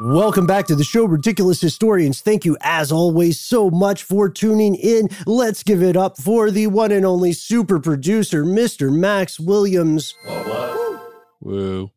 Welcome back to the show, Ridiculous Historians. Thank you, as always, so much for tuning in. Let's give it up for the one and only super producer, Mr. Max Williams. Woo.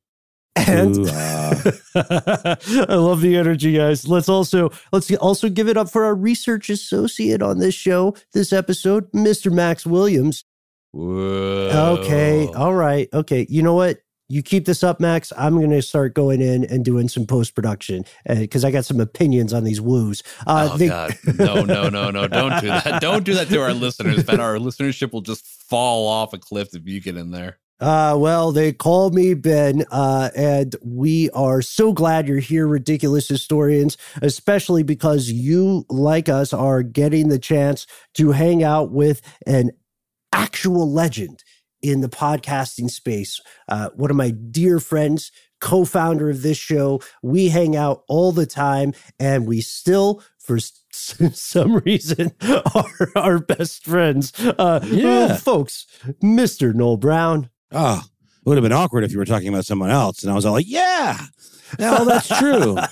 And Ooh. I love the energy, guys. Let's also let's also give it up for our research associate on this show, this episode, Mr. Max Williams. Whoa. Okay, all right, okay. You know what? You keep this up, Max. I'm going to start going in and doing some post production because I got some opinions on these woos. Uh, oh they- God! No, no, no, no! Don't do that! Don't do that to our listeners. Ben, our listenership will just fall off a cliff if you get in there. Uh, well, they call me Ben, uh, and we are so glad you're here, ridiculous historians, especially because you, like us, are getting the chance to hang out with an actual legend in the podcasting space. Uh, one of my dear friends, co founder of this show. We hang out all the time, and we still, for some reason, are our best friends. Uh, Yeah. well, folks, Mr. Noel Brown. Oh, it would have been awkward if you were talking about someone else. And I was all like, yeah, yeah, that's true.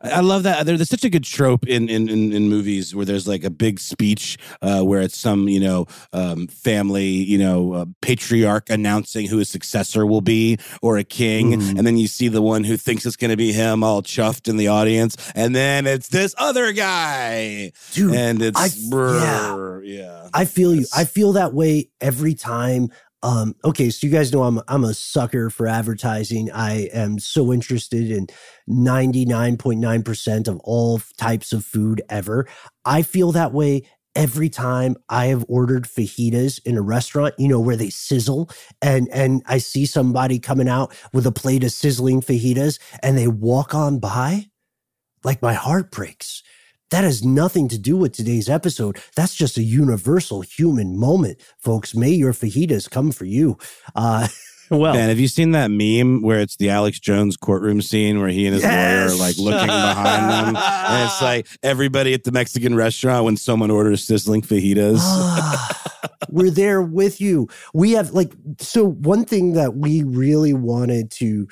I love that. There's such a good trope in, in, in, in movies where there's like a big speech uh, where it's some, you know, um, family, you know, uh, patriarch announcing who his successor will be or a king. Mhm. And then you see the one who thinks it's going to be him all chuffed in the audience. And then it's this other guy. Dude, and it's, I- brr, yeah. I feel you. I feel that way every time. Um, okay, so you guys know I'm I'm a sucker for advertising. I am so interested in 99.9% of all types of food ever. I feel that way every time I have ordered fajitas in a restaurant, you know, where they sizzle and and I see somebody coming out with a plate of sizzling fajitas and they walk on by, like my heart breaks. That has nothing to do with today's episode. That's just a universal human moment, folks. May your fajitas come for you. Uh, well, Man, have you seen that meme where it's the Alex Jones courtroom scene where he and his Yes! lawyer are like looking behind them? And it's like everybody at the Mexican restaurant when someone orders sizzling fajitas. Ah, we're there with you. We have like so one thing that we really wanted to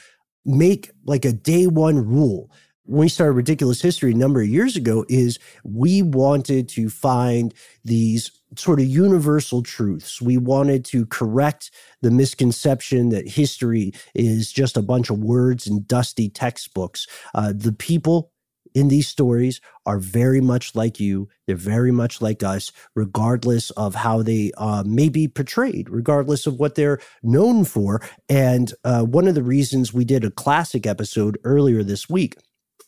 make like a day one rule when we started ridiculous history a number of years ago is we wanted to find these sort of universal truths we wanted to correct the misconception that history is just a bunch of words and dusty textbooks uh, the people in these stories are very much like you. They're very much like us, regardless of how they uh, may be portrayed, regardless of what they're known for. And uh, one of the reasons we did a classic episode earlier this week.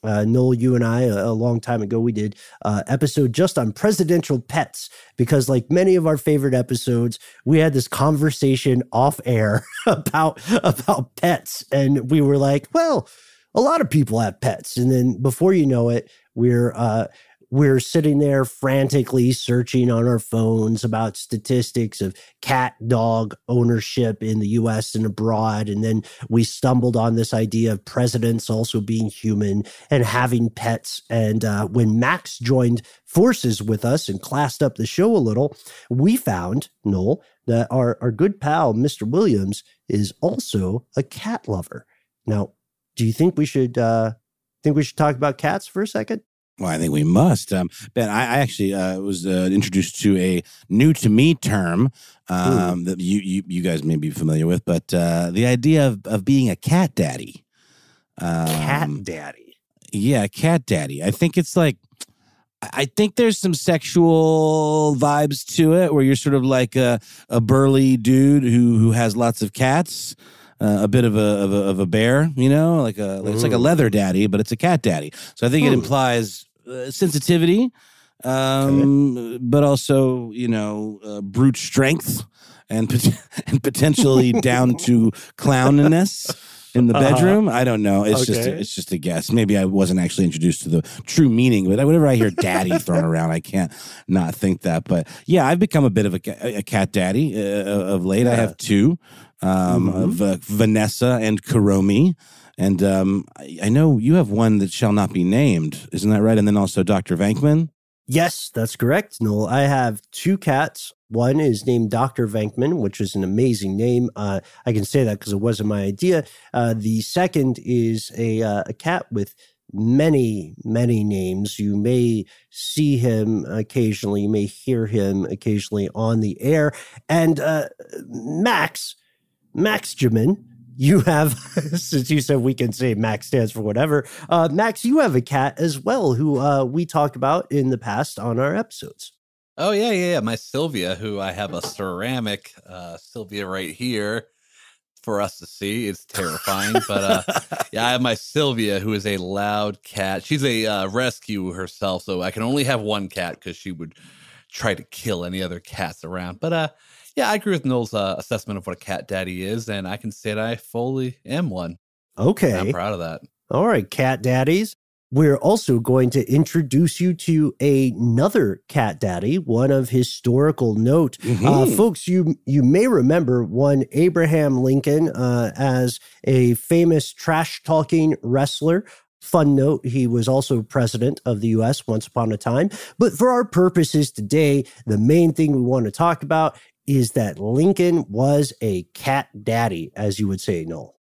Uh, Noel, you and I, a, a long time ago, we did uh, episode just on presidential pets because, like many of our favorite episodes, we had this conversation off air about about pets, and we were like, "Well, a lot of people have pets. And then before you know it we're uh we're sitting there frantically searching on our phones about statistics of cat dog ownership in the US and abroad. And then we stumbled on this idea of presidents also being human and having pets. And uh, when Max joined forces with us and classed up the show a little, we found, Noel, that our, our good pal, Mr. Williams, is also a cat lover. Now, do you think we should uh, think we should talk about cats for a second? Well, I think we must. Um, ben, I, I actually uh, was uh, introduced to a new to me term um, that you, you you guys may be familiar with, but uh, the idea of, of being a cat daddy. Um, cat daddy. Yeah, cat daddy. I think it's like, I think there's some sexual vibes to it where you're sort of like a, a burly dude who who has lots of cats. Uh, a bit of a, of a of a bear, you know, like a it's like a leather daddy, but it's a cat daddy. So I think it implies uh, sensitivity, um, but also you know uh, brute strength and pot- and potentially down to clowniness in the Uh-huh. bedroom. I don't know. It's just a, it's just a guess. Maybe I wasn't actually introduced to the true meaning. But whenever I hear "daddy" thrown around, I can't not think that. But yeah, I've become a bit of a, a cat daddy uh, of late. I have two um, Mhm. of uh, Vanessa and Karomi. And um, I, I know you have one that shall not be named, isn't that right? And then also Dr. Venkman. Yes, that's correct, Noel. I have two cats. One is named Dr. Venkman, which is an amazing name. Uh, I can say that because it wasn't my idea. Uh, the second is a, uh, a cat with many, many names. You may see him occasionally, you may hear him occasionally on the air. And uh, Max, Max Jamin, you have, since you said we can say Max stands for whatever, uh, Max, you have a cat as well who uh, we talked about in the past on our episodes. Oh yeah, yeah, yeah. My Sylvia, who I have a ceramic uh Sylvia right here for us to see. It's terrifying, but uh yeah, I have my Sylvia, who is a loud cat. She's a uh, rescue herself, so I can only have one cat because she would try to kill any other cats around. But uh, yeah, I agree with Noel's uh, assessment of what a cat daddy is, and I can say that I fully am one. And Okay. I'm proud of that. All right, cat daddies. We're also going to introduce you to another cat daddy, one of historical note. Uh, Mhm. folks, you you may remember one Abraham Lincoln uh, as a famous trash talking wrestler. Fun note, he was also president of the US once upon a time. But for our purposes today, the main thing we want to talk about is that Lincoln was a cat daddy, as you would say, Noel.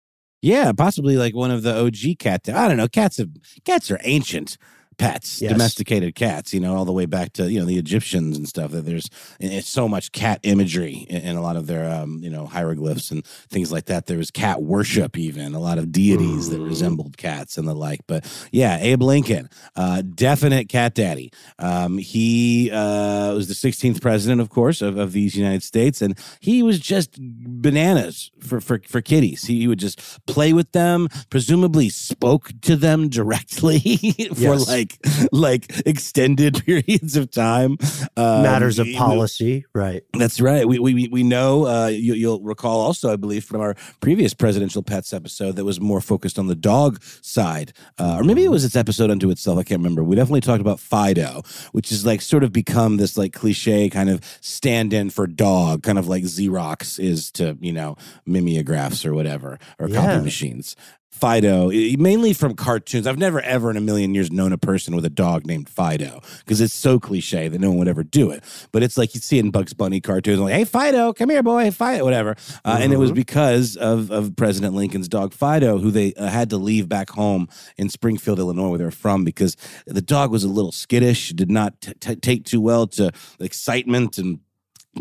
Yeah, possibly like one of the OG cat. I don't know. Cats have cats are ancient pets, Yes. domesticated cats. You know, all the way back to you know the Egyptians and stuff. That there's it's so much cat imagery in, in a lot of their um, you know hieroglyphs and things like that. There was cat worship, even a lot of deities that Mhm. resembled cats and the like. But yeah, Abe Lincoln, uh, definite cat daddy. Um, he uh, was the 16th president, of course, of, of these United States, and he was just bananas for for, for kitties. He, he would just play with them, presumably spoke to them directly for Yes. like like extended periods of time. Um, Matters of policy, right? that's right. We we we know. Uh, you, you'll recall also, I believe, from our previous presidential pets episode that was more focused on the dog side, uh, or maybe it was its episode unto itself. I can't remember. We definitely talked about Fido, which is like sort of become this like cliche kind of stand-in for dog, kind of like Xerox is to you know mimeographs or whatever or Yeah. copy machines. Fido, mainly from cartoons. I've never ever in a million years known a person with a dog named Fido because it's so cliche that no one would ever do it. But it's like you see it in Bugs Bunny cartoons, like, hey, Fido, come here, boy, Fido, whatever. Uh, And it was because of, of President Lincoln's dog Fido, who they uh, had to leave back home in Springfield, Illinois, where they're from, because the dog was a little skittish, did not t- t- take too well to the excitement and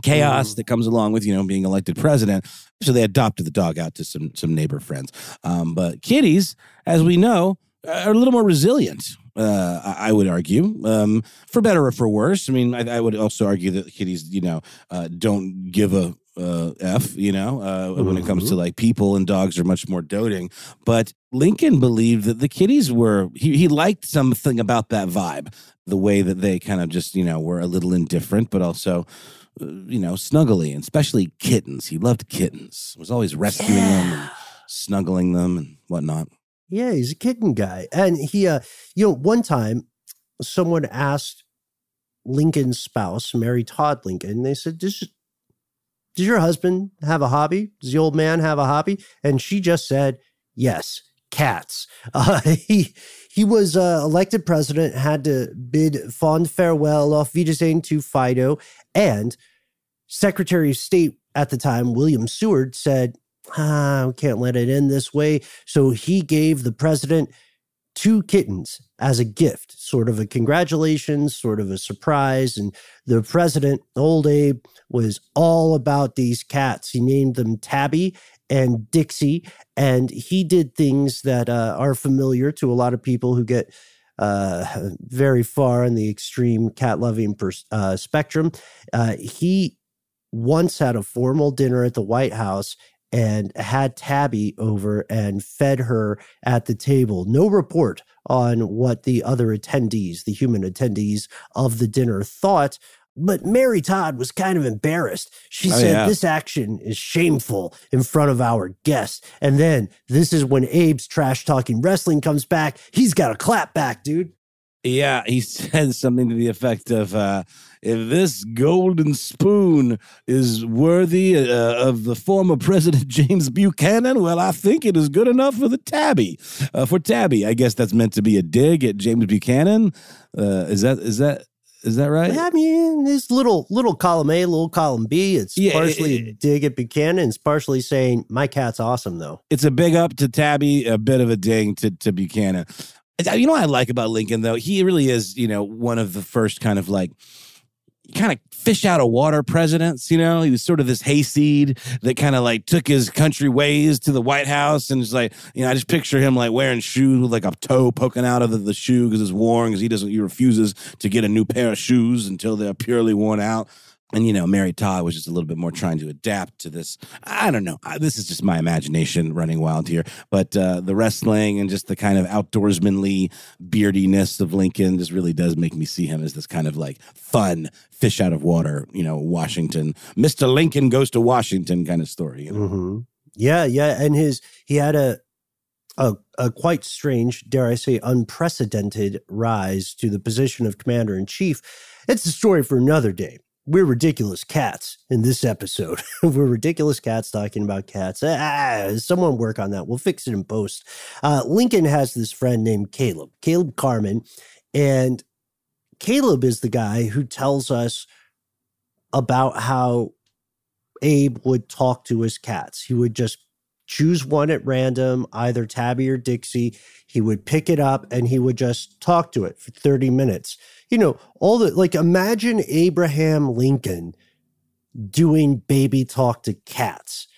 chaos that comes along with you know being elected president so they adopted the dog out to some some neighbor friends um, but kitties as we know are a little more resilient uh, I would argue, um, for better or for worse. I mean, I, I would also argue that kitties, you know, uh, don't give a uh, f, you know, uh, when it comes to like people and dogs are much more doting. But Lincoln believed that the kitties were he he liked something about that vibe, the way that they kind of just you know were a little indifferent, but also you know, snuggly, and especially kittens. He loved kittens. Was always rescuing them and snuggling them and whatnot. Yeah, he's a kitten guy. And he, uh, you know, one time, someone asked Lincoln's spouse, Mary Todd Lincoln, they said, does, does your husband have a hobby? Does the old man have a hobby? And she just said, yes, cats. Uh, he, he was uh, elected president, had to bid fond farewell, auf Wiedersehen to Fido. And Secretary of State at the time, William Seward, said, ah, we can't let it end this way. So he gave the president two kittens as a gift, sort of a congratulations, sort of a surprise. And the president, old Abe, was all about these cats. He named them Tabby and Dixie, and he did things that uh, are familiar to a lot of people who get uh, very far in the extreme cat loving pers- uh, spectrum. Uh, he once had a formal dinner at the White House and had Tabby over and fed her at the table. No report on what the other attendees, the human attendees of the dinner, thought. But Mary Todd was kind of embarrassed. She Oh, said, yeah. This action is shameful in front of our guests. And then this is when Abe's trash talking wrestling comes back. He's got a clap back, dude. Yeah, he said something to the effect of, uh, "If this golden spoon is worthy uh, of the former President James Buchanan, well, I think it is good enough for the Tabby. Uh, for Tabby, I guess that's meant to be a dig at James Buchanan. Uh, is that is that is that right? I mean, this little little column A, little column B. It's Yeah, partially it- a dig at Buchanan. It's partially saying my cat's awesome, though. It's a big up to Tabby, a bit of a ding to, to Buchanan. You know what I like about Lincoln, though? He really is, you know, one of the first kind of like kind of fish out of water presidents. You know, he was sort of this hayseed that kind of like took his country ways to the White House, and it's like, you know, I just picture him like wearing shoes with like a toe poking out of the, the shoe because it's worn because he doesn't, he refuses to get a new pair of shoes until they're purely worn out. And you know, Mary Todd was just a little bit more trying to adapt to this. I don't know. This is just my imagination running wild here. But uh, the wrestling and just the kind of outdoorsmanly beardiness of Lincoln just really does make me see him as this kind of like fun fish out of water. You know, Washington. Mister Lincoln goes to Washington kind of story. You know? hmm Yeah, yeah, and his he had a, a a quite strange, dare I say, unprecedented rise to the position of commander in chief. It's a story for another day. We're ridiculous cats in this episode. We're ridiculous cats talking about cats. Ah, someone work on that. We'll fix it in post. Uh, Lincoln has this friend named Caleb, Caleb Carmen, and Caleb is the guy who tells us about how Abe would talk to his cats. He would just choose one at random, either Tabby or Dixie. He would pick it up and he would just talk to it for 30 minutes. You know, all the like imagine Abraham Lincoln doing baby talk to cats.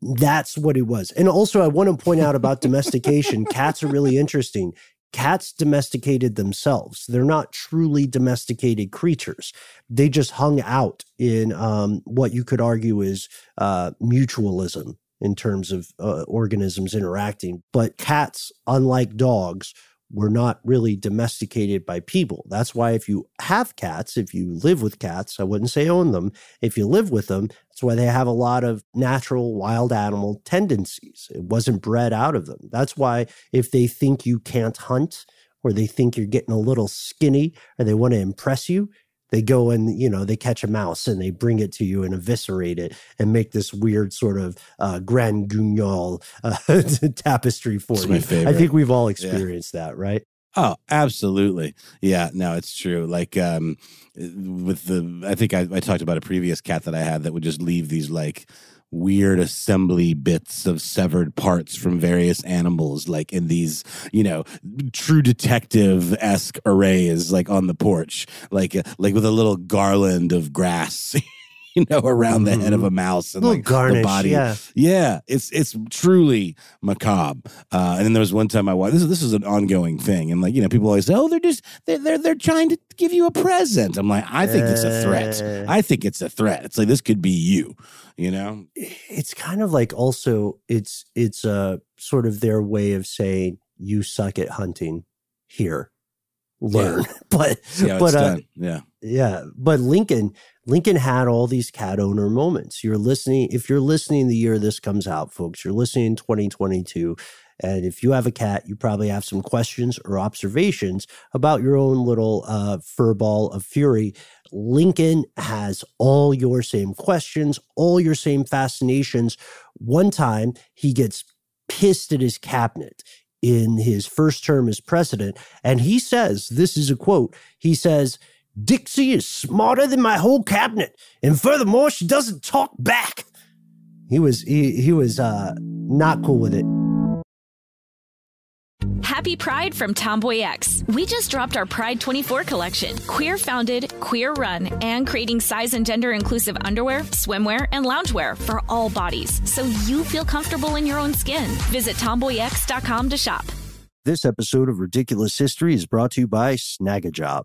That's what it was. And also, I want to point out about domestication cats are really interesting. Cats domesticated themselves. They're not truly domesticated creatures. They just hung out in um, what you could argue is uh, mutualism in terms of uh, organisms interacting. But cats, unlike dogs, were not really domesticated by people. That's why if you have cats, if you live with cats, I wouldn't say own them. If you live with them, that's why they have a lot of natural wild animal tendencies. It wasn't bred out of them. That's why if they think you can't hunt or they think you're getting a little skinny or they want to impress you, they go and you know they catch a mouse and they bring it to you and eviscerate it and make this weird sort of uh, grand guignol uh, tapestry for It's you. I think we've all experienced that, right? Oh, absolutely. Yeah, no, it's true. Like um with the I think I, I talked about a previous cat that I had that would just leave these like weird assembly bits of severed parts from various animals like in these you know true detective-esque arrays like on the porch. Like like with a little garland of grass you know around the head of a mouse and little like garnish, the body yeah. yeah, it's it's truly macabre. Uh, and then there was one time I watched. This is this is an ongoing thing, and like you know, people always say, "Oh, they're just they're they're, they're trying to give you a present." I'm like, I think it's a threat. Uh. I think it's a threat. It's like this could be you. You know? It's kind of like also it's it's a sort of their way of saying you suck at hunting. Here, learn. But See but uh, done. Yeah. Yeah, but Lincoln Lincoln had all these cat owner moments. You're listening if you're listening the year this comes out, folks. You're listening in 2022. And if you have a cat, you probably have some questions or observations about your own little uh, fur ball of fury. Lincoln has all your same questions, all your same fascinations. One time he gets pissed at his cabinet in his first term as president. And he says, this is a quote, he says, Dixie is smarter than my whole cabinet. And furthermore, she doesn't talk back. He was he, he was uh, not cool with it. Happy Pride from Tomboy X. We just dropped our Pride 24 collection. Queer founded, queer run, and creating size and gender inclusive underwear, swimwear, and loungewear for all bodies so you feel comfortable in your own skin. Visit tomboyx.com to shop. This episode of Ridiculous History is brought to you by Snagajob.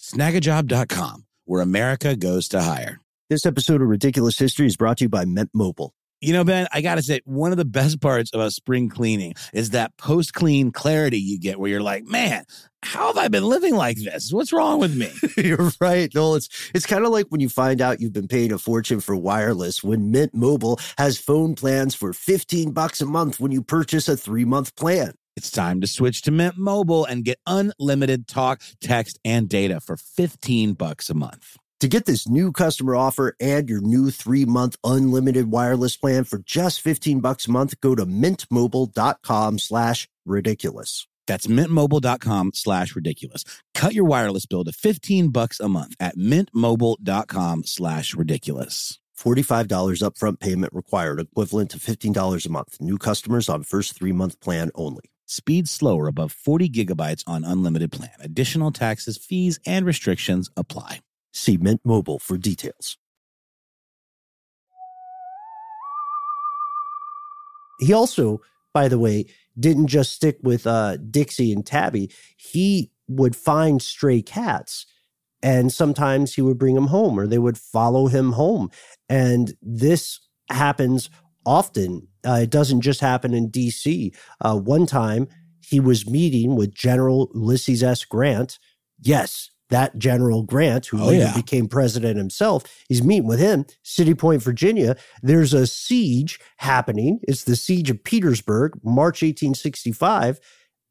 Snagajob.com, where America goes to hire. This episode of Ridiculous History is brought to you by Mint Mobile. You know, Ben, I got to say, one of the best parts about spring cleaning is that post clean clarity you get where you're like, man, how have I been living like this? What's wrong with me? You're right. No, it's it's kind of like when you find out you've been paying a fortune for wireless when Mint Mobile has phone plans for 15 bucks a month when you purchase a 3-month plan. It's time to switch to Mint Mobile and get unlimited talk, text, and data for 15 bucks a month. To get this new customer offer and your new three-month unlimited wireless plan for just 15 bucks a month, go to mintmobile.com slash ridiculous. That's mintmobile.com slash ridiculous. Cut your wireless bill to 15 bucks a month at mintmobile.com slash ridiculous. $45 upfront payment required, equivalent to $15 a month. New customers on first three-month plan only. Speed slower above 40 gigabytes on unlimited plan. Additional taxes, fees, and restrictions apply. See Mint Mobile for details. He also, by the way, didn't just stick with uh, Dixie and Tabby. He would find stray cats and sometimes he would bring them home or they would follow him home. And this happens often. Uh, it doesn't just happen in DC. Uh, one time he was meeting with General Ulysses S. Grant. Yes, that General Grant, who Oh, later yeah. became president himself, he's meeting with him, City Point, Virginia. There's a siege happening. It's the siege of Petersburg, March 1865.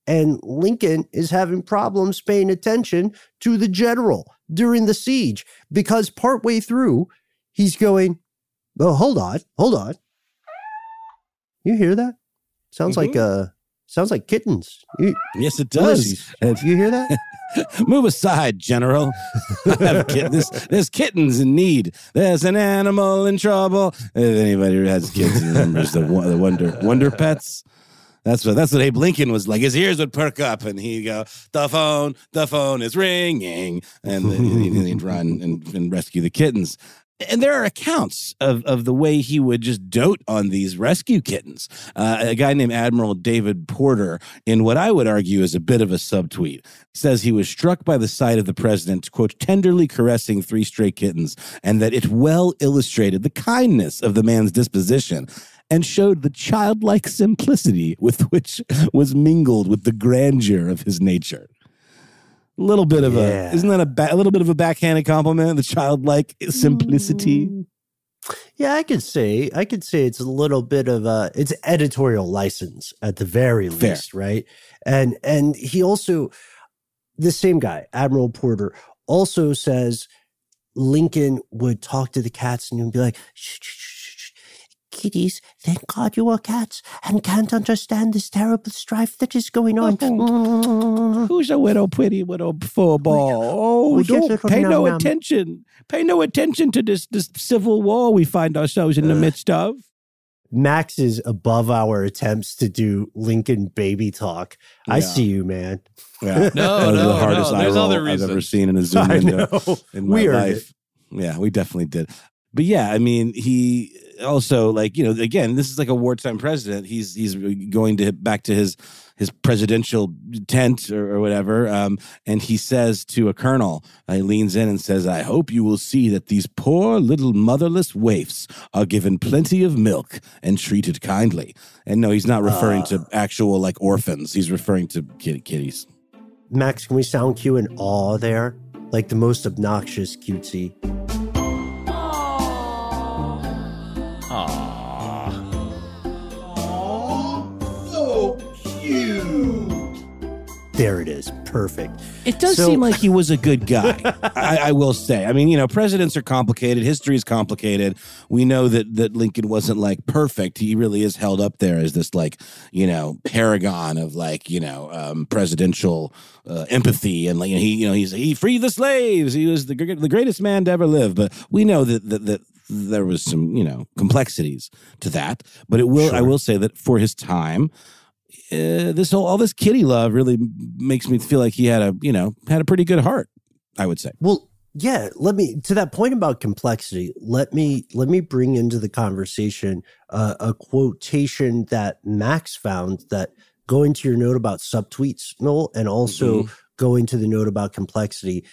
And Lincoln is having problems paying attention to the general during the siege because partway through, he's going, Oh, hold on, hold on. You hear that? Sounds like uh sounds like kittens. You, Yes, it does. Ulysses, you hear that? Move aside, General. I have kit- this, there's kittens in need. There's an animal in trouble. If anybody who has kids remembers the, the Wonder Wonder Pets. That's what that's what Abe Lincoln was like. His ears would perk up, and he'd go, "The phone, the phone is ringing," and then he'd, he'd run and, and rescue the kittens. And there are accounts of, of the way he would just dote on these rescue kittens. Uh, a guy named Admiral David Porter, in what I would argue is a bit of a subtweet, says he was struck by the sight of the president, quote, tenderly caressing three stray kittens, and that it well illustrated the kindness of the man's disposition and showed the childlike simplicity with which was mingled with the grandeur of his nature. A little bit of Yeah. a isn't that a, ba- a little bit of a backhanded compliment? The childlike simplicity. Mm. Yeah, I could say I could say it's a little bit of a it's editorial license at the very Fair. least, right? And and he also the same guy, Admiral Porter, also says Lincoln would talk to the cats and be like, shh, shh, shh. Kitties. Thank God you are cats and can't understand this terrible strife that is going on. Mm. Who's a widow pretty little furball? Oh, Oh, don't little pay no num-num. attention. Pay no attention to this this civil war we find ourselves in the midst of. Max is above our attempts to do Lincoln baby talk. I see you, man. Yeah. No, that was no, the hardest no, eye there's roll other I've ever seen in a Zoom I window know. in my We earned life. Yeah, we definitely did. But yeah, I mean, he also like you know again, this is like a wartime president. He's he's going to back to his his presidential tent or, or whatever, um, and he says to a colonel, uh, he leans in and says, "I hope you will see that these poor little motherless waifs are given plenty of milk and treated kindly." And no, he's not referring to actual like orphans. He's referring to kid- kitties. Max, can we sound cue in awe there? Like the most obnoxious cutesy. There it is. Perfect. It does So- seem like he was a good guy. I, I will say. I mean, you know, presidents are complicated. History is complicated. We know that that Lincoln wasn't like perfect. He really is held up there as this like you know paragon of like you know um, presidential uh, empathy and like he you know he's he freed the slaves. He was the the greatest man to ever live. But we know that that. that there was some, you know, complexities to that, but it will. I will say that for his time, uh, this whole all this kitty love really makes me feel like he had a you know had a pretty good heart. I would say. Well, yeah, let me to that point about complexity. Let me let me bring into the conversation uh, a quotation that Max found that going to your note about subtweets, Noel, and also going to the note about complexity.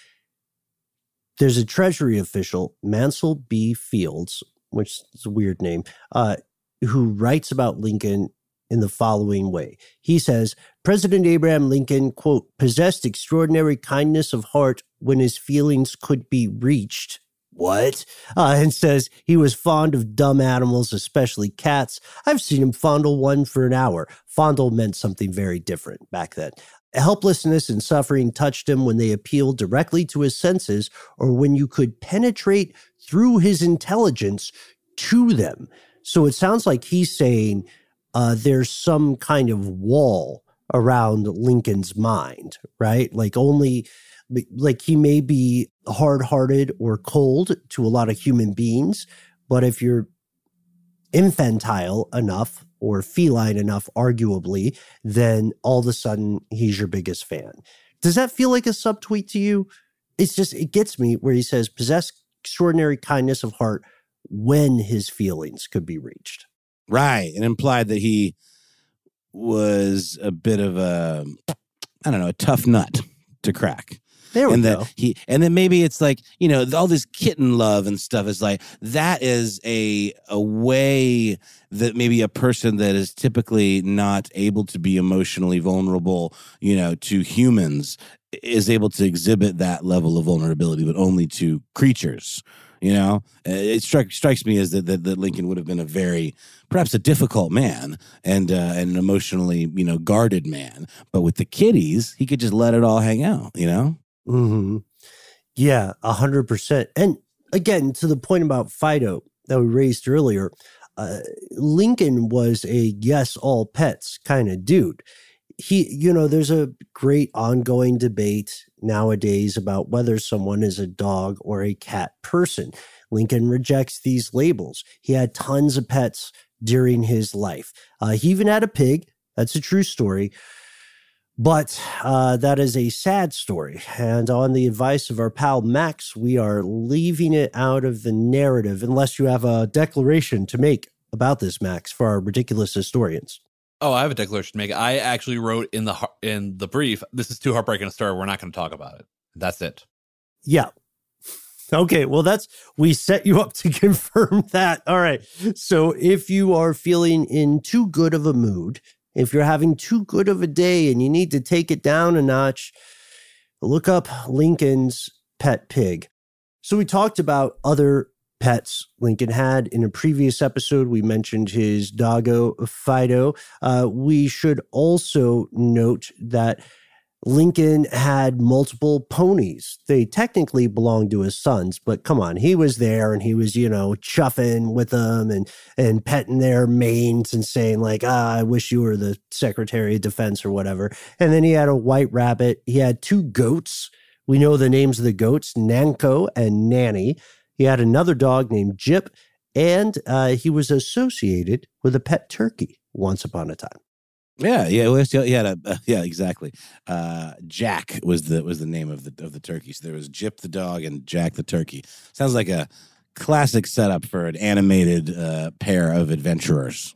There's a Treasury official, Maunsell B. Fields, which is a weird name, uh, who writes about Lincoln in the following way. He says, President Abraham Lincoln, quote, possessed extraordinary kindness of heart when his feelings could be reached. What? Uh, and says he was fond of dumb animals, especially cats. I've seen him fondle one for an hour. Fondle meant something very different back then. Helplessness and suffering touched him when they appealed directly to his senses or when you could penetrate through his intelligence to them. So it sounds like he's saying uh, there's some kind of wall around Lincoln's mind, right? Like only, like he may be hard hearted or cold to a lot of human beings, but if you're infantile enough or feline enough, arguably, then all of a sudden he's your biggest fan. Does that feel like a subtweet to you? It's just, it gets me where he says, possess extraordinary kindness of heart when his feelings could be reached. Right. And implied that he was a bit of a, I don't know, a tough nut to crack. There we and go. that he, and then maybe it's like, you know, all this kitten love and stuff is like, that is a, a way that maybe a person that is typically not able to be emotionally vulnerable, you know, to humans is able to exhibit that level of vulnerability, but only to creatures. You know, Uh, it strike, strikes me as that, that that Lincoln would have been a very, perhaps a difficult man and uh, and an emotionally, you know, guarded man. But with the kitties, he could just let it all hang out. You know. hmm Yeah, a hundred percent. And again, to the point about Fido that we raised earlier, uh, Lincoln was a yes, all pets kind of dude. He, you know, there's a great ongoing debate nowadays about whether someone is a dog or a cat person. Lincoln rejects these labels. He had tons of pets during his life. Uh, he even had a pig. That's a true story. But uh, that is a sad story. And on the advice of our pal Max, we are leaving it out of the narrative unless you have a declaration to make about this, Max, for our ridiculous historians. Oh, I have a declaration to make. I actually wrote in the in the brief. This is too heartbreaking a story. We're not going to talk about it. That's it. Yeah. Okay, well, that's we set you up to confirm that. All right. So if you are feeling in too good of a mood, if you're having too good of a day and you need to take it down a notch, look up Lincoln's pet pig. So we talked about other pets Lincoln had in a previous episode. We mentioned his doggo Fido. Uh, we should also note that Lincoln had multiple ponies. They technically belonged to his sons, but come on, he was there and he was, you know, chuffing with them and and petting their manes and saying like, "Ah, I wish you were the Secretary of Defense or whatever." And then he had a white rabbit. He had two goats. We know the names of the goats, Nanko and Nanny. He had another dog named Jip, and uh, he was associated with a pet turkey once upon a time. Yeah, yeah, he had a uh, yeah, exactly. Uh, Jack was the was the name of the of the turkey. So there was Jip the dog and Jack the turkey. Sounds like a classic setup for an animated uh, pair of adventurers.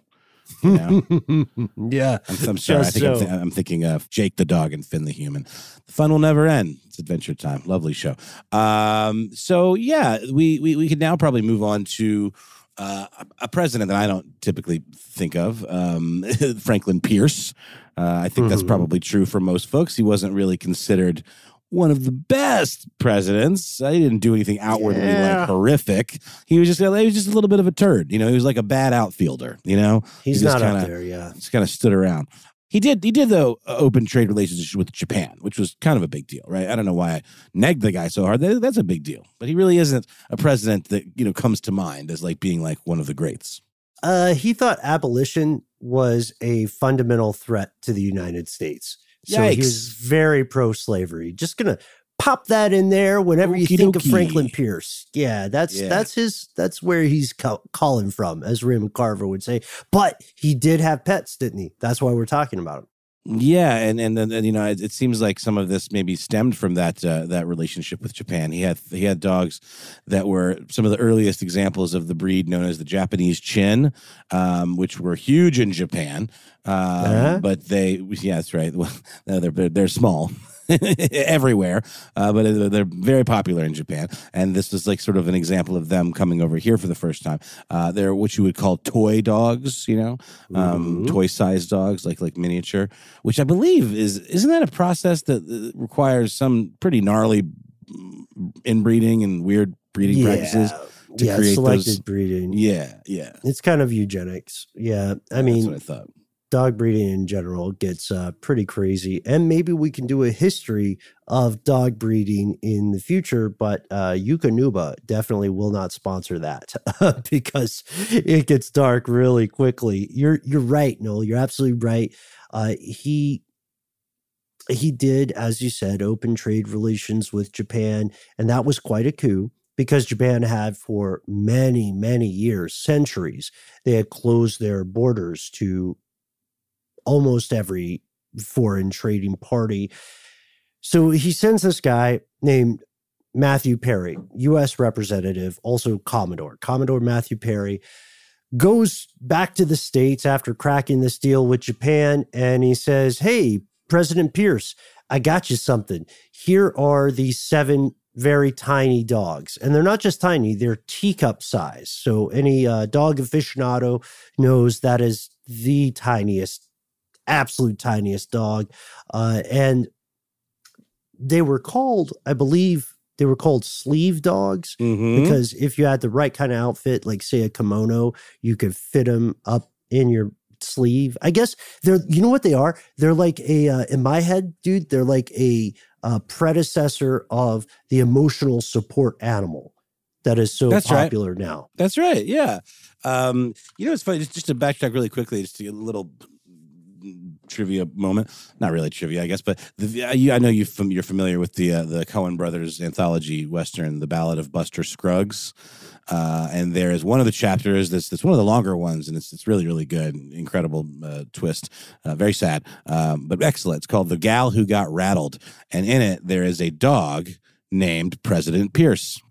You know? yeah, I'm, I'm sorry. I think I'm, th- I'm thinking of Jake the dog and Finn the human. The fun will never end. It's Adventure Time. Lovely show. Um, so yeah, we we we could now probably move on to uh, a- president that I don't typically think of, um, Franklin Pierce. Uh, I think that's Mhm. probably true for most folks. He wasn't really considered one of the best presidents. He didn't do anything outwardly Yeah. like horrific. He was just he was just a little bit of a turd. You know, he was like a bad outfielder. You know, He's He just not kinda- there. Yeah. just kind of stood around. He did. He did though open trade relations with Japan, which was kind of a big deal, right? I don't know why I negged the guy so hard. That, that's a big deal, but he really isn't a president that you know comes to mind as like being like one of the greats. Uh, he thought abolition was a fundamental threat to the United States. So he was very pro slavery. Just gonna pop that in there whenever you Okie think of. Franklin Pierce. Yeah, that's Yeah. that's his that's where he's ca- calling from, as Raymond Carver would say. But he did have pets, didn't he? That's why we're talking about him. Yeah, and and then you know it, it seems like some of this maybe stemmed from that uh, that relationship with Japan. He had he had dogs that were some of the earliest examples of the breed known as the Japanese Chin, um, which were huge in Japan. Um, Uh-huh. But they, yeah, that's right. Well, no, they're, they're small. everywhere, uh, but they're- very popular in Japan. And this was like sort of an example of them coming over here for the first time. Uh, they're what you would call toy dogs, you know, um, Mhm. toy sized dogs, like like miniature, which I believe is isn't that a process that uh, requires some pretty gnarly mm, inbreeding and weird breeding practices. to yeah, create selected those- breeding. Yeah, yeah. It's kind of eugenics. Yeah, I That's mean, what I thought. Dog breeding in general gets uh, pretty crazy. And maybe we can do a history of dog breeding in the future, but uh, Eukanuba definitely will not sponsor that because it gets dark really quickly. You're you're right, Noel. You're absolutely right. Uh, he he did, as you said, open trade relations with Japan, and that was quite a coup because Japan had for many, many years, centuries, they had closed their borders to almost every foreign trading party. So he sends this guy named Matthew Perry, U.S. representative, also Commodore. Commodore Matthew Perry goes back to the States after cracking this deal with Japan and he says, Hey, President Pierce, I got you something. Here are these seven very tiny dogs. And they're not just tiny, they're teacup size. So any uh, dog aficionado knows that is the tiniest, absolute tiniest dog. Uh, and they were called, I believe, they were called sleeve dogs Mhm. because if you had the right kind of outfit, like say a kimono, you could fit them up in your sleeve. I guess they're, you know what they are? They're like a, uh, in my head, dude, they're like a, uh predecessor of the emotional support animal that is so That's right. popular now. That's right. Yeah. Um, you know, it's funny. Just, just to backtrack really quickly, just to get a little trivia moment. Not really trivia, I guess, but the, uh, you, I know you fam- you're familiar with the uh, the Coen brothers anthology western, "The Ballad of Buster Scruggs." Uh, and there is one of the chapters that's that's one of the longer ones, and it's it's really really good, incredible uh, twist, uh, very sad, um, but excellent. It's called "The Gal Who Got Rattled," and in it there is a dog named President Pierce.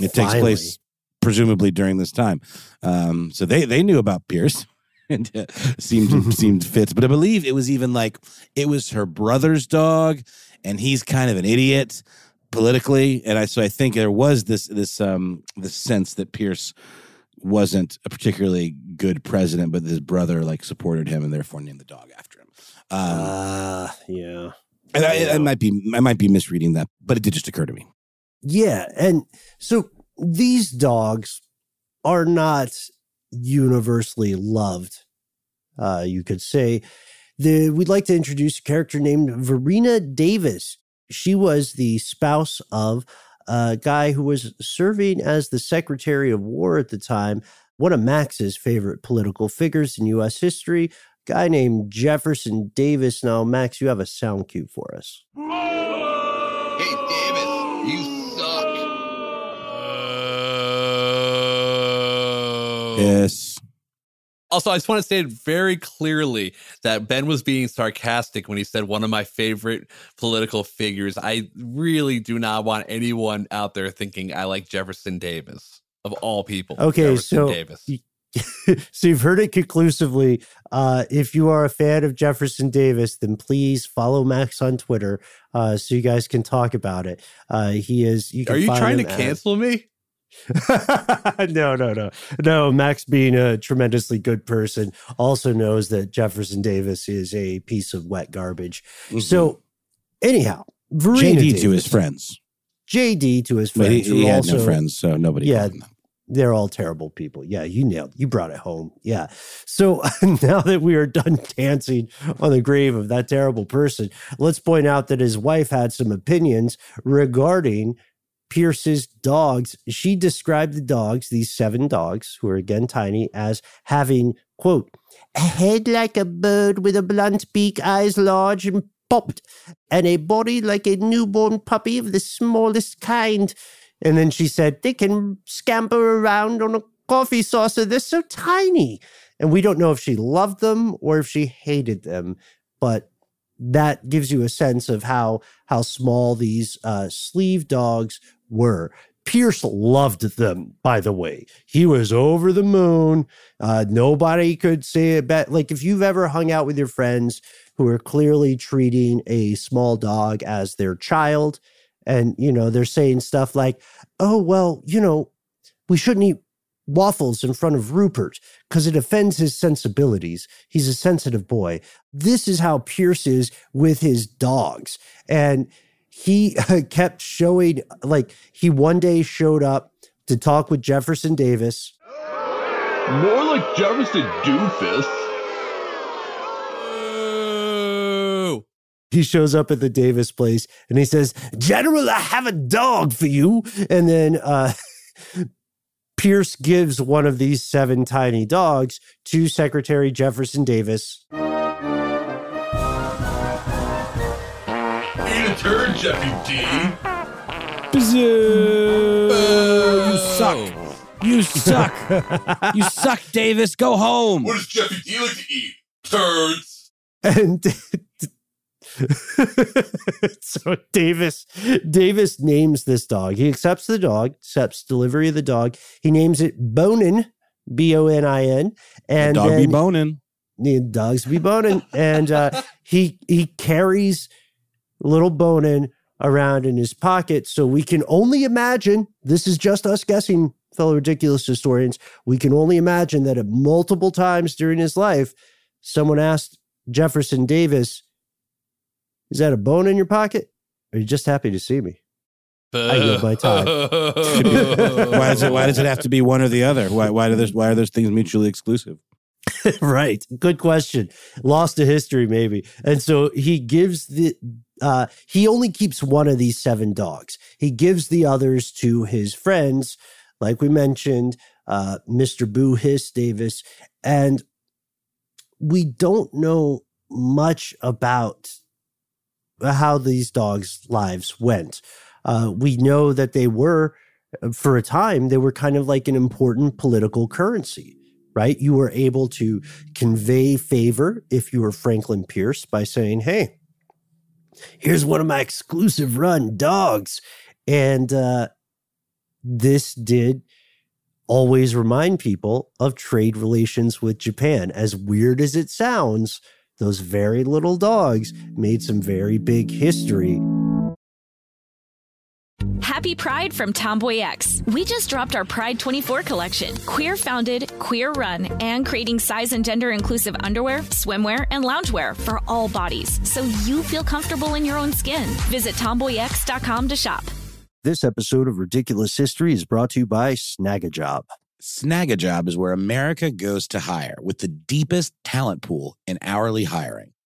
It takes place presumably during this time. Um, so they they knew about Pierce. And uh, seemed seemed fit, but I believe it was even like it was her brother's dog, and he's kind of an idiot politically, and I so I think there was this this um this sense that Pierce wasn't a particularly good president, but his brother like supported him and therefore named the dog after him. Um, Ah, yeah. and I, I might be I might be misreading that, but it did just occur to me. Yeah. And so these dogs are not universally loved, uh, you could say. The, we'd like to introduce a character named Varina Davis. She was the spouse of a guy who was serving as the Secretary of War at the time, one of Max's favorite political figures in U.S. history, guy named Jefferson Davis. Now, Max, you have a sound cue for us. Hey, Davis, you Yes. Also, I just want to say it very clearly that Ben was being sarcastic when he said one of my favorite political figures. I really do not want anyone out there thinking I like Jefferson Davis of all people. Okay, Jefferson so Davis. so you've heard it conclusively. Uh, if you are a fan of Jefferson Davis, then please follow Max on Twitter uh, so you guys can talk about it. Uh, he is. You can Are you trying to him at- cancel me? no, no, no, no. Max, being a tremendously good person, also knows that Jefferson Davis is a piece of wet garbage. Mm-hmm. So, anyhow, Varina JD to his friends. JD to his But friends. he, he had also, no friends, so nobody Yeah. called they're all terrible people. Yeah, you nailed. You brought it home. Yeah. So now that we are done dancing on the grave of that terrible person, let's point out that his wife had some opinions regarding Pierce's dogs. She described the dogs, these seven dogs, who are again tiny, as having, quote, a head like a bird with a blunt beak, eyes large and popped, and a body like a newborn puppy of the smallest kind. And then she said, they can scamper around on a coffee saucer. They're so tiny. And we don't know if she loved them or if she hated them, but that gives you a sense of how how small these uh, sleeve dogs were. Pierce loved them, by the way. He was over the moon. Uh, nobody could say it better. Like if you've ever hung out with your friends who are clearly treating a small dog as their child, and you know they're saying stuff like, "Oh well, you know, we shouldn't eat waffles in front of Rupert because it offends his sensibilities. He's a sensitive boy. This is how Pierce is with his dogs. And he kept showing, like, he one day showed up to talk with Jefferson Davis. More like Jefferson Doofus. He shows up at the Davis place and he says, General, I have a dog for you. And then uh, Pierce gives one of these seven tiny dogs to Secretary Jefferson Davis. Turd, Jeffy D. You suck. You suck. you suck, Davis. Go home. What does Jeffy D like to eat? Turds. and so Davis Davis names this dog. He accepts the dog, accepts delivery of the dog. He names it Bonin, B O N I N, and Dog be then- boning. the dogs be boning, and uh, he he carries little Bonin around in his pocket. So we can only imagine. This is just us guessing, fellow ridiculous historians. We can only imagine that at multiple times during his life, someone asked Jefferson Davis, "Is that a bone in your pocket? Or are you just happy to see me?" I yield my time. Why does it? Why does it have to be one or the other? Why? Why do? Why are those things mutually exclusive? right. Good question. Lost to history, maybe. And so he gives the uh he only keeps one of these seven dogs. He gives the others to his friends, like we mentioned, uh Mr. Boo Hiss Davis. And we don't know much about how these dogs' lives went. Uh, we know that they were, for a time, they were kind of like an important political currency right? You were able to convey favor if you were Franklin Pierce by saying, hey, here's one of my exclusive run dogs. And uh, this did always remind people of trade relations with Japan. As weird as it sounds, those very little dogs made some very big history. Happy Pride from Tomboy X. We just dropped our Pride 24 collection. Queer founded, queer run, and creating size and gender inclusive underwear, swimwear, and loungewear for all bodies so you feel comfortable in your own skin. Visit tomboyx.com to shop. This episode of Ridiculous History is brought to you by Snagajob. Snagajob is where America goes to hire with the deepest talent pool in hourly hiring.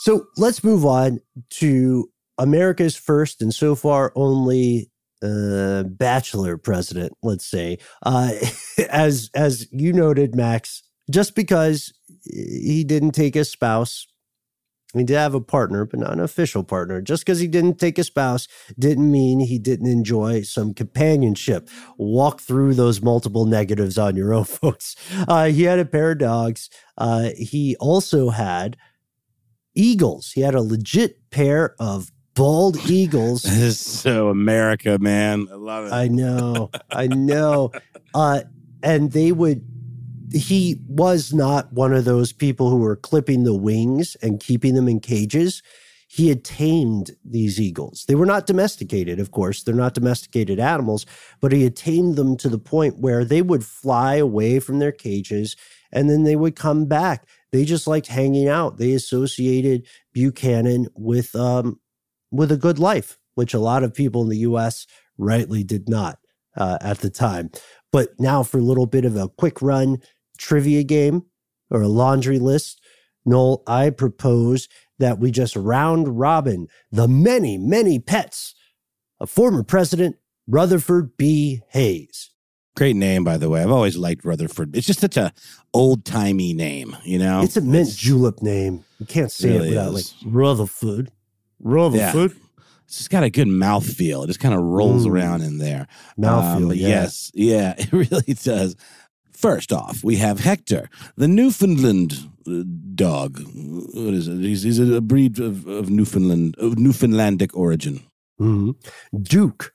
So let's move on to America's first and so far only uh, bachelor president, let's say. Uh, as as you noted, Max, just because he didn't take a spouse, he did have a partner, but not an official partner. Just because he didn't take a spouse didn't mean he didn't enjoy some companionship. Walk through those multiple negatives on your own, folks. Uh, he had a pair of dogs. Uh, he also had eagles. He had a legit pair of bald eagles. This is so America, man. I love it. I know, I know. Uh, and they would, he was not one of those people who were clipping the wings and keeping them in cages. He had tamed these eagles. They were not domesticated, of course. They're not domesticated animals, but he had tamed them to the point where they would fly away from their cages and then they would come back. They just liked hanging out. They associated Buchanan with um, with a good life, which a lot of people in the U.S. rightly did not uh, at the time. But now, for a little bit of a quick run trivia game or a laundry list, Noel, I propose that we just round robin the many, many pets of former President Rutherford B. Hayes. Great name, by the way. I've always liked Rutherford. It's just such a old timey name, you know. It's a mint julep name. You can't say really it without is. like Rutherford. Rutherford. It's just got a good mouth feel. It just kind of rolls Mm. around in there. Mouthfeel, Um, yeah. Yes, yeah, it really does. First off, we have Hector, the Newfoundland uh, dog. What is it? He's, he's a breed of, of Newfoundland, of Newfoundlandic origin. Mhm. Duke,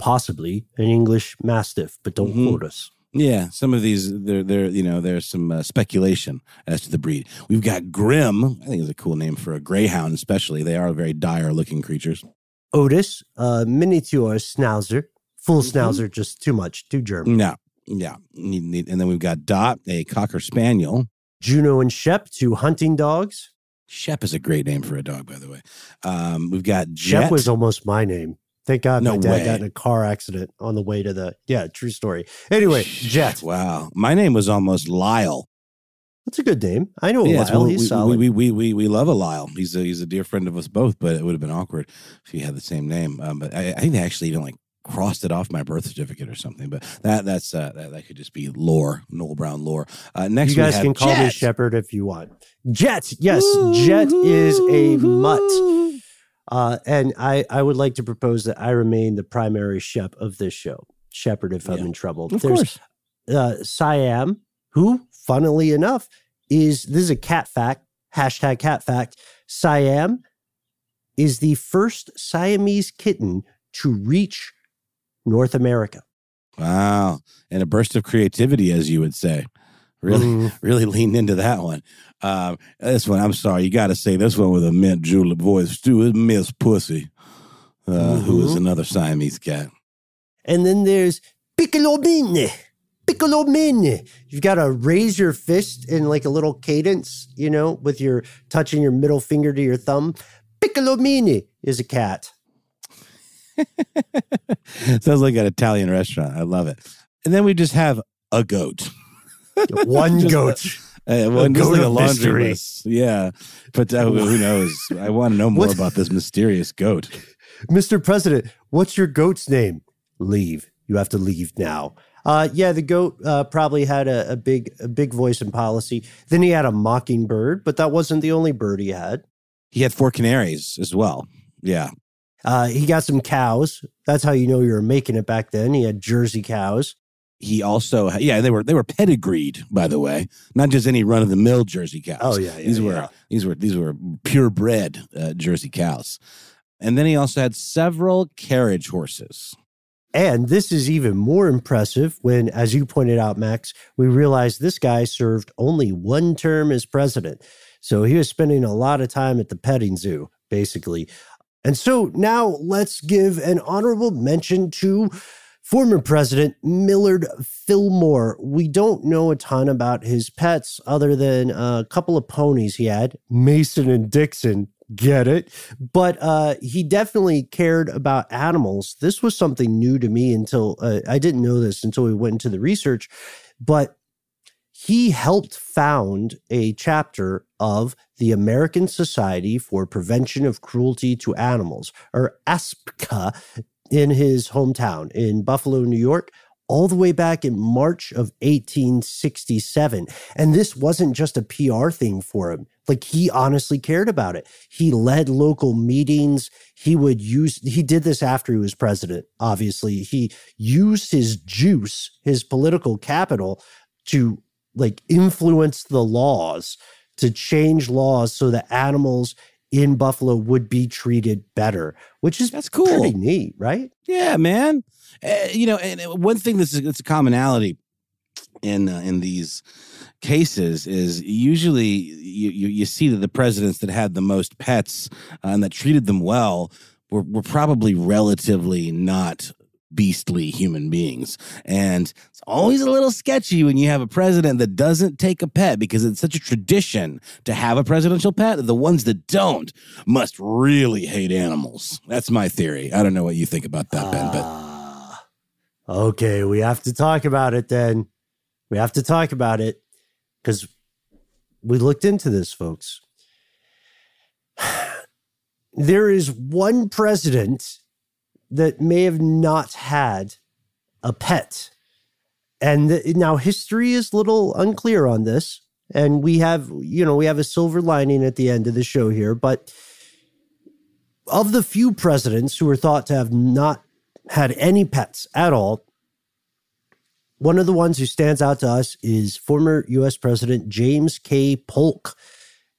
possibly an English Mastiff, but don't Mhm. quote us. Yeah, some of these, there, there, you know, there's some uh, speculation as to the breed. We've got Grim. I think is a cool name for a greyhound, especially. They are very dire-looking creatures. Otis, a miniature Schnauzer. Full Mhm. Schnauzer, just too much, too German. No, yeah, and then we've got Dot, a cocker spaniel. Juno and Shep, two hunting dogs. Shep is a great name for a dog, by the way. Um, we've got Shep was almost my name. Thank God No my dad way. got in a car accident on the way to the. Yeah, true story. Anyway, Jet. Wow, my name was almost Lyle. That's a good name. I know it's- Lyle. we, He's we, solid. we, we, we, we love a Lyle. He's a, he's a dear friend of us both, but it would have been awkward if he had the same name. Um, but I, I think they actually even like crossed it off my birth certificate or something. But that that's uh, that, that could just be lore, Noel Brown lore. Uh, next, you guys can call me Shepherd if you want. Jet, yes, Jet is a mutt. Uh, and I, I would like to propose that I remain the primary shep of this show. Shepherd if I'm in trouble. Of There's course. uh, Siam, who, funnily enough, is this is a cat fact, hashtag cat fact. Siam is the first Siamese kitten to reach North America. Wow. And a burst of creativity, as you would say. Really, Mm. really leaned into that one. Um, this one, I'm sorry, you got to say this one with a mint julep voice too. It's Miss Pussy, uh, who is Mhm. another Siamese cat. And then there's Piccolomini. Piccolomini. You've got to raise your fist in like a little cadence, you know, with your touching your middle finger to your thumb. Piccolomini is a cat. Sounds like an Italian restaurant. I love it. And then we just have a goat. One goat. Uh, one just goat like a laundry mystery. list. Yeah. But uh, who knows? I want to know more about this mysterious goat. Mr. President, what's your goat's name? Leave. You have to leave now. Uh, yeah, the goat uh, probably had a, a big, a big voice in policy. Then he had a mockingbird, but that wasn't the only bird he had. He had four canaries as well. Yeah. Uh, he got some cows. That's how you know you were making it back then. He had Jersey cows. He also, yeah, they were they were pedigreed, by the way, not just any run of the mill Jersey cows. Oh, yeah, yeah, these were yeah. these were these were purebred uh, Jersey cows. And then he also had several carriage horses. And this is even more impressive when, as you pointed out, Max, we realized this guy served only one term as president. So he was spending a lot of time at the petting zoo, basically. And so now let's give an honorable mention to former President Millard Fillmore. We don't know a ton about his pets other than a couple of ponies he had, Mason and Dixon. Get it? But uh, he definitely cared about animals. This was something new to me until uh, I didn't know this until we went into the research. But he helped found a chapter of the American Society for Prevention of Cruelty to Animals, or ASPCA, in his hometown in Buffalo, New York, all the way back in March of 1867. And this wasn't just a PR thing for him. Like he honestly cared about it. He led local meetings. He would use, he did this after he was president, obviously. He used his juice, his political capital, to like influence the laws, to change laws so that animals in Buffalo would be treated better, which is That's cool. pretty neat, right? Yeah, man. Uh, you know, and uh, one thing that's it's a commonality in uh, in these cases is usually you, you you see that the presidents that had the most pets uh, and that treated them well were were probably relatively not beastly human beings and it's always a little sketchy when you have a president that doesn't take a pet because it's such a tradition to have a presidential pet that the ones that don't must really hate animals that's my theory i don't know what you think about that ben but Ah, okay, we have to talk about it then. We have to talk about it because we looked into this, folks. There is one president that may have not had a pet. And now history is a little unclear on this. And we have, you know, we have a silver lining at the end of the show here. But of the few presidents who are thought to have not had any pets at all. One of the ones who stands out to us is former US President James K. Polk.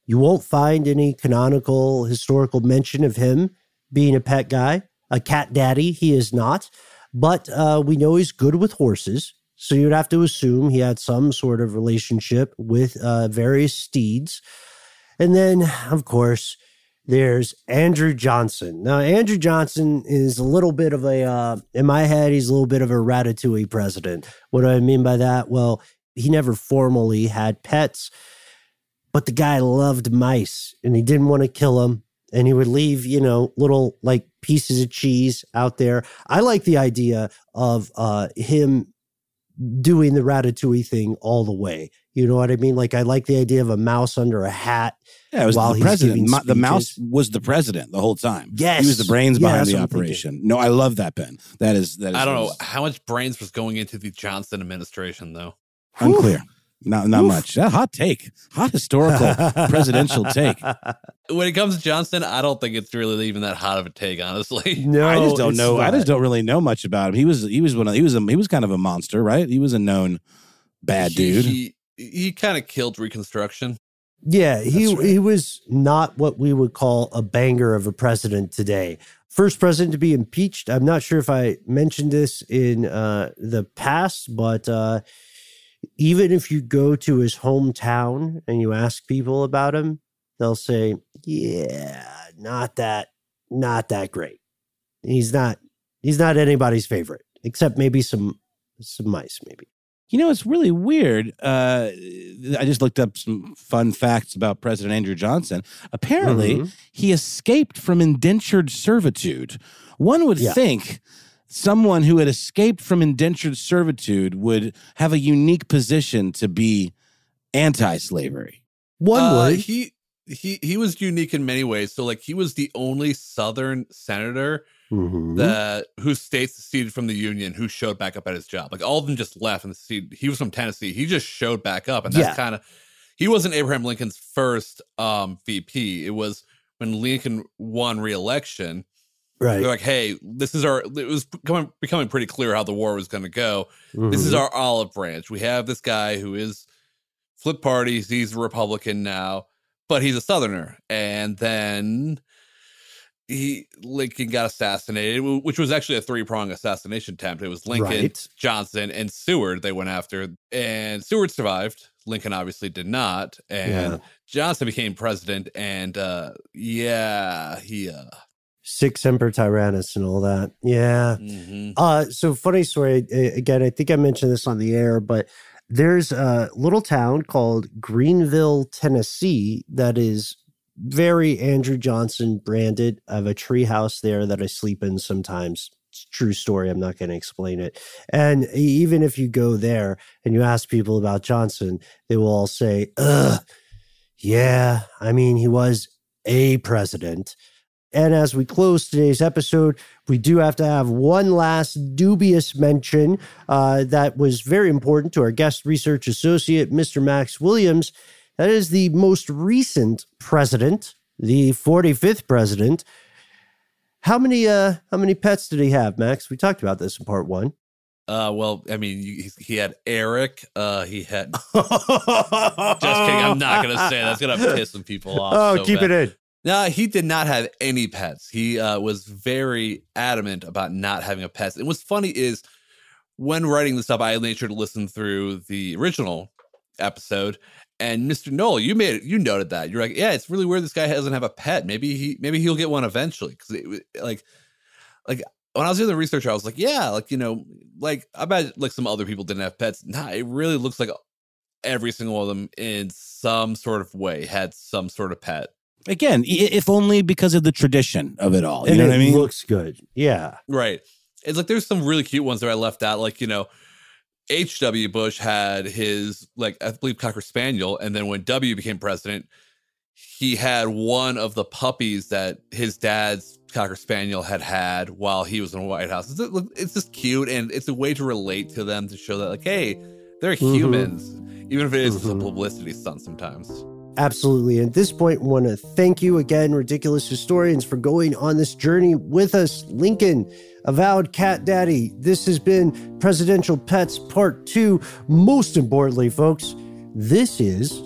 You won't find any canonical historical mention of him being a pet guy, a cat daddy. He is not, but uh, we know he's good with horses. So you'd have to assume he had some sort of relationship with uh, various steeds. And then, of course, there's Andrew Johnson. Now, Andrew Johnson is a little bit of a, uh, in my head, he's a little bit of a ratatouille president. What do I mean by that? Well, he never formally had pets, but the guy loved mice and he didn't want to kill them. And he would leave, you know, little like pieces of cheese out there. I like the idea of uh, him doing the ratatouille thing all the way. You know what I mean? Like I like the idea of a mouse under a hat. Yeah, it was while the president. Ma- the mouse was the president the whole time. Yes. he was the brains Yeah, behind that's the what I'm thinking. operation. No, I love that Ben. That is that is I don't know how much brains was going into the Johnson administration, though. unclear. Not not much. That hot take, hot historical presidential take. When it comes to Johnson, I don't think it's really even that hot of a take, honestly. No, I just don't it's know. I just don't really know much about him. He was he was one of he was a, he was kind of a monster, right? He was a known bad He- dude. He, he kind of killed Reconstruction. Yeah, he right. he was not what we would call a banger of a president today. First president to be impeached. I'm not sure if I mentioned this in uh, the past, but uh, even if you go to his hometown and you ask people about him, they'll say, "Yeah, not that, not that great. He's not. He's not anybody's favorite, except maybe some some mice, maybe." You know, it's really weird. Uh, I just looked up some fun facts about President Andrew Johnson. Apparently, Mhm. he escaped from indentured servitude. One would Yeah. think someone who had escaped from indentured servitude would have a unique position to be anti-slavery. One Uh, would. he he he was unique in many ways. So like he was the only Southern senator Mhm. that whose state seceded from the Union who showed back up at his job. Like all of them just left and seceded. He was from Tennessee. He just showed back up, and that's Yeah. kind of he wasn't Abraham Lincoln's first um VP. It was when Lincoln won re-election. Right. They're like, "Hey, this is our." It was becoming becoming pretty clear how the war was going to go. This is Mhm. our olive branch. We have this guy who is flip parties. He's a Republican now, but he's a Southerner. And then he Lincoln got assassinated, which was actually a three prong assassination attempt. It was Lincoln, Right. Johnson, and Seward. They went after, and Seward survived. Lincoln obviously did not, and Yeah. Johnson became president. And uh, yeah, he. Uh, Sic semper tyrannis and all that. Yeah. mhm. Uh, so funny story. Again, I think I mentioned this on the air, but there's a little town called Greeneville, Tennessee, that is very Andrew Johnson branded. I have a tree house there that I sleep in sometimes. It's a true story. I'm not going to explain it. And even if you go there and you ask people about Johnson, they will all say, "Ugh, yeah. I mean, he was a president." And as we close today's episode, we do have to have one last dubious mention uh, that was very important to our guest research associate, Mr. Max Williams. That is the most recent president, the 45th president. How many uh how many pets did he have, Max? We talked about this in part one. Uh, well, I mean, he, he had Eric. Uh, he had. Just kidding. I'm not gonna say that's gonna piss some people off. Oh, so keep bad. it in. No, he did not have any pets. He uh, was very adamant about not having a pet. And what's funny is when writing this up, I made sure to listen through the original episode. And Mr. Noel, you made it. You noted that you're like, yeah, it's really weird. This guy doesn't have a pet. Maybe he, maybe he'll get one eventually. Because like, like when I was doing the research, I was like, yeah, like you know, like I bet like some other people didn't have pets. Nah, it really looks like every single one of them in some sort of way had some sort of pet. Again, if only because of the tradition of it all. You and know it what I mean? looks good. Yeah. Right. It's like there's some really cute ones that I left out. Like, you know, H.W. Bush had his, like, I believe Cocker Spaniel. And then when W became president, he had one of the puppies that his dad's Cocker Spaniel had had while he was in the White House. It's, it's just cute. And it's a way to relate to them to show that, like, hey, they're Mhm. humans, even if it is just a publicity stunt sometimes. Absolutely. At this point, want to thank you again, ridiculous historians, for going on this journey with us. Lincoln, avowed cat daddy. This has been Presidential Pets Part Two. Most importantly, folks, this is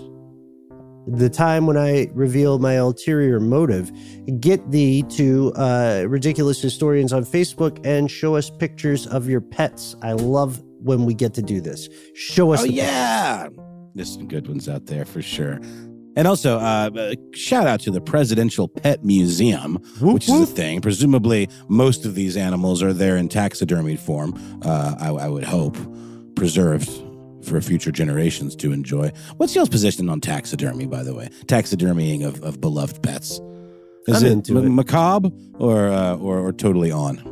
the time when I reveal my ulterior motive. Get thee to uh, ridiculous historians on Facebook and show us pictures of your pets. I love when we get to do this. Show us. Oh the pets. yeah, there's some good ones out there for sure. And also, uh, uh, shout out to the Presidential Pet Museum, Whoop, which is whoop. a thing. Presumably, most of these animals are there in taxidermied form. Uh, I, I would hope preserved for future generations to enjoy. What's y'all's position on taxidermy, by the way? Taxidermying of, of beloved pets. Is I'm it, it. macabre or, uh, or or totally on?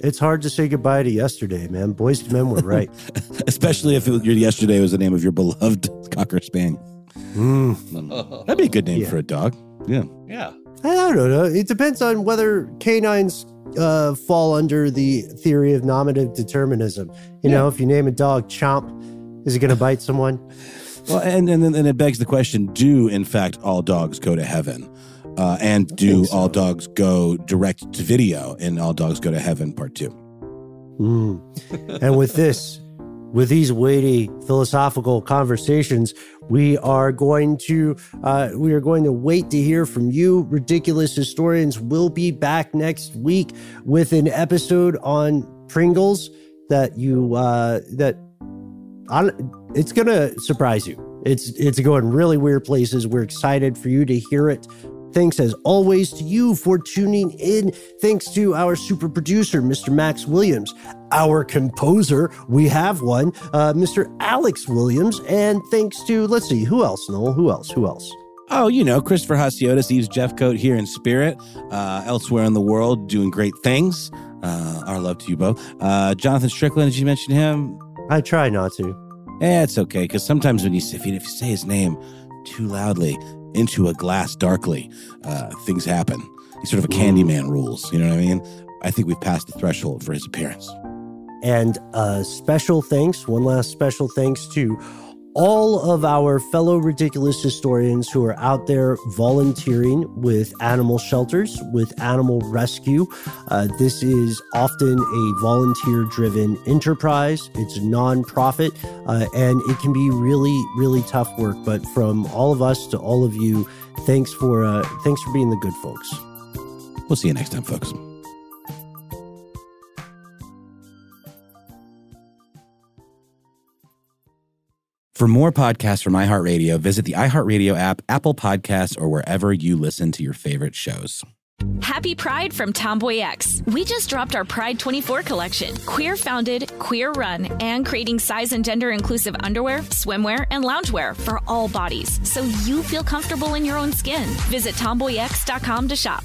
It's hard to say goodbye to yesterday, man. Boyz II Men were right. Especially if it, your yesterday was the name of your beloved cocker spaniel. Mm. That'd be a good name Yeah. for a dog. Yeah. Yeah. I don't know. It depends on whether canines uh, fall under the theory of nominative determinism. You know, if you name a dog Chomp, is it going to bite someone? Well, and and then and it begs the question: Do in fact all dogs go to heaven? Uh, and do think so. all dogs go direct to video in All Dogs Go to Heaven Part Two? Mm. and with this, with these weighty philosophical conversations, we are going to uh, we are going to wait to hear from you. Ridiculous historians will be back next week with an episode on Pringles that you uh, that it's gonna surprise you. It's it's going really weird places. We're excited for you to hear it. Thanks as always to you for tuning in. Thanks to our super producer, Mr. Max Williams, our composer, we have one, uh, Mr. Alex Williams, and thanks to, let's see, who else, Noel? Who else? Who else? Oh, you know, Christopher Hasiotis, Eves Jeffcoat here in spirit, uh, elsewhere in the world, doing great things. Uh, our love to you both. Uh, Jonathan Strickland, did you mention him? I try not to. Eh, it's okay, because sometimes when you, if you, if you say his name too loudly into a glass darkly, uh, things happen. He's sort of a Candyman rules, you know what I mean? I think we've passed the threshold for his appearance. And a special thanks, one last special thanks to all of our fellow ridiculous historians who are out there volunteering with animal shelters, with animal rescue. Uh, this is often a volunteer driven enterprise, it's nonprofit, uh, and it can be really, really tough work. But from all of us to all of you, thanks for, uh, thanks for being the good folks. We'll see you next time, folks. For more podcasts from iHeartRadio, visit the iHeartRadio app, Apple Podcasts, or wherever you listen to your favorite shows. Happy Pride from Tomboy X. We just dropped our Pride 24 collection. Queer founded, queer run, and creating size and gender inclusive underwear, swimwear, and loungewear for all bodies so you feel comfortable in your own skin. Visit tomboyx.com to shop.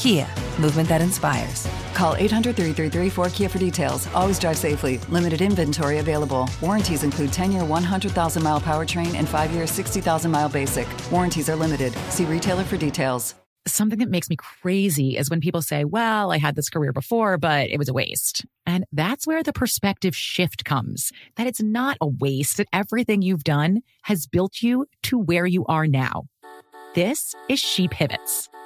Kia, movement that inspires. Call 800 333 4KIA for details. Always drive safely. Limited inventory available. Warranties include 10 year 100,000 mile powertrain and 5 year 60,000 mile basic. Warranties are limited. See retailer for details. Something that makes me crazy is when people say, well, I had this career before, but it was a waste. And that's where the perspective shift comes that it's not a waste, that everything you've done has built you to where you are now. This is She Pivots,